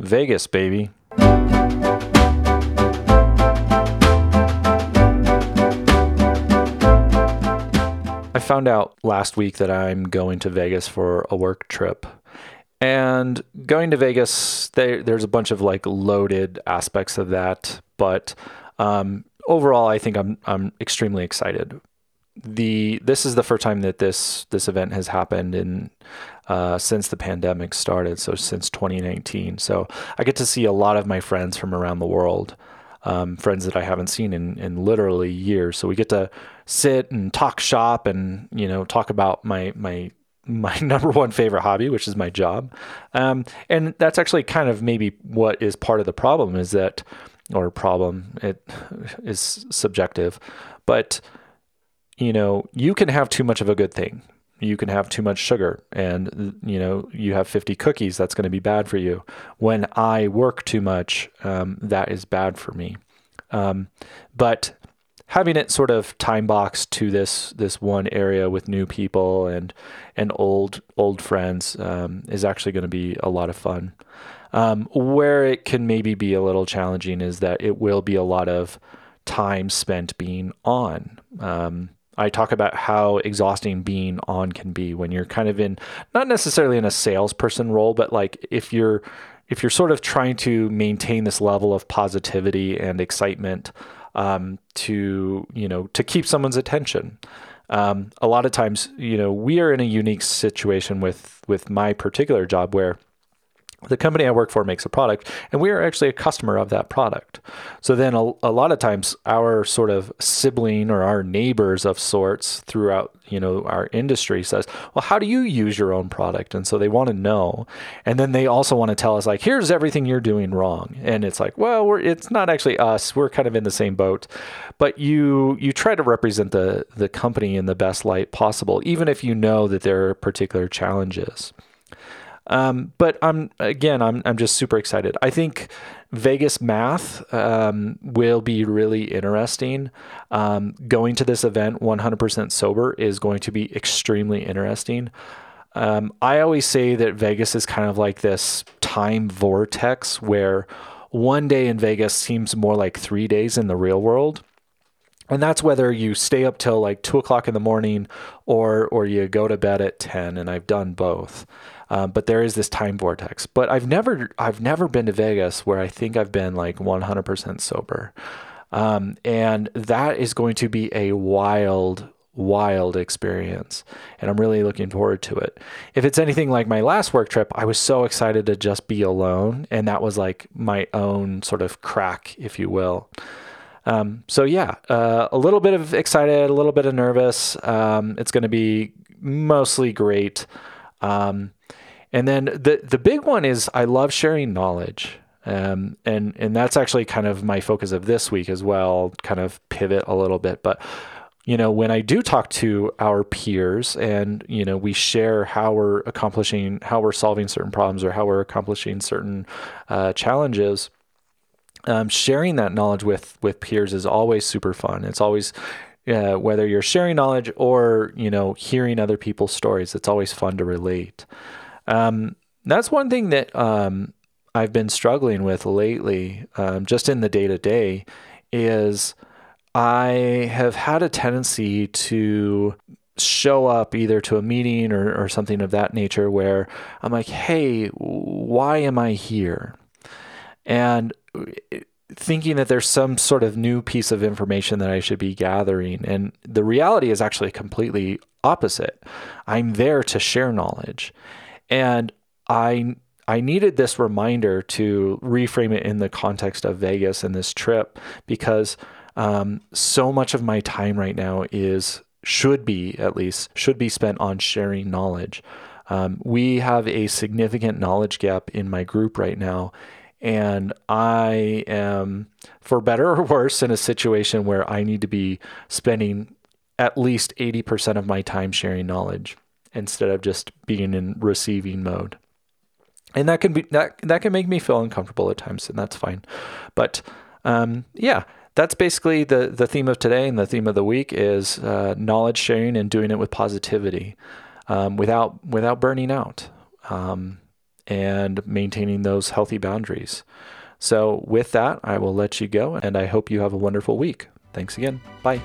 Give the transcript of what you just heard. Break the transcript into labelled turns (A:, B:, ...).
A: Vegas, baby. I found out last week that I'm going to Vegas for a work trip. And going to Vegas, they, there's a bunch of like loaded aspects of that, but um, overall, I think I'm I'm extremely excited. The this is the first time that this this event has happened in uh, since the pandemic started, so since 2019. So I get to see a lot of my friends from around the world, um, friends that I haven't seen in in literally years. So we get to sit and talk shop and you know talk about my my my number one favorite hobby, which is my job. Um, and that's actually kind of maybe what is part of the problem is that, or problem, it is subjective, but you know, you can have too much of a good thing. You can have too much sugar and, you know, you have 50 cookies. That's going to be bad for you. When I work too much, um, that is bad for me. Um, but having it sort of time boxed to this this one area with new people and and old old friends um, is actually going to be a lot of fun. Um, where it can maybe be a little challenging is that it will be a lot of time spent being on. Um, I talk about how exhausting being on can be when you're kind of in not necessarily in a salesperson role, but like if you're if you're sort of trying to maintain this level of positivity and excitement um, to you know to keep someone's attention. Um, a lot of times, you know, we are in a unique situation with with my particular job where the company I work for makes a product, and we are actually a customer of that product. So then, a, a, lot of times, our sort of sibling or our neighbors of sorts throughout, you know, our industry says, "Well, how do you use your own product?" And so they want to know, and then they also want to tell us like, "Here's everything you're doing wrong," and it's like, well, we're it's not actually us. We're kind of in the same boat, but you you try to represent the the company in the best light possible, even if you know that there are particular challenges. Um, but I'm again, I'm I'm just super excited. I think Vegas math um, will be really interesting. Um, going to this event 100% sober is going to be extremely interesting. Um, I always say that Vegas is kind of like this time vortex where one day in Vegas seems more like three days in the real world and that's whether you stay up till like two o'clock in the morning or or you go to bed at 10 and i've done both. Um, but there is this time vortex. But i've never i've never been to vegas where i think i've been like 100% sober. Um, and that is going to be a wild wild experience and i'm really looking forward to it. If it's anything like my last work trip i was so excited to just be alone and that was like my own sort of crack if you will um, so yeah, uh, a little bit of excited, a little bit of nervous. Um, it's going to be mostly great. Um, and then the the big one is I love sharing knowledge. Um, and and that's actually kind of my focus of this week as well. Kind of pivot a little bit, but you know when I do talk to our peers and you know we share how we're accomplishing, how we're solving certain problems, or how we're accomplishing certain uh, challenges um, sharing that knowledge with with peers is always super fun. It's always uh, whether you're sharing knowledge or you know hearing other people's stories. It's always fun to relate. Um, that's one thing that um, I've been struggling with lately, um, just in the day to day, is I have had a tendency to show up either to a meeting or, or something of that nature where I'm like, hey, why am I here? And thinking that there's some sort of new piece of information that I should be gathering. And the reality is actually completely opposite. I'm there to share knowledge. And I I needed this reminder to reframe it in the context of Vegas and this trip because um, so much of my time right now is should be at least should be spent on sharing knowledge. Um, we have a significant knowledge gap in my group right now, and I am, for better or worse, in a situation where I need to be spending at least 80% of my time sharing knowledge instead of just being in receiving mode. And that can be that that can make me feel uncomfortable at times, and that's fine. But um, yeah, that's basically the the theme of today, and the theme of the week is uh, knowledge sharing and doing it with positivity, um, without without burning out. Um, and maintaining those healthy boundaries. So, with that, I will let you go and I hope you have a wonderful week. Thanks again. Bye.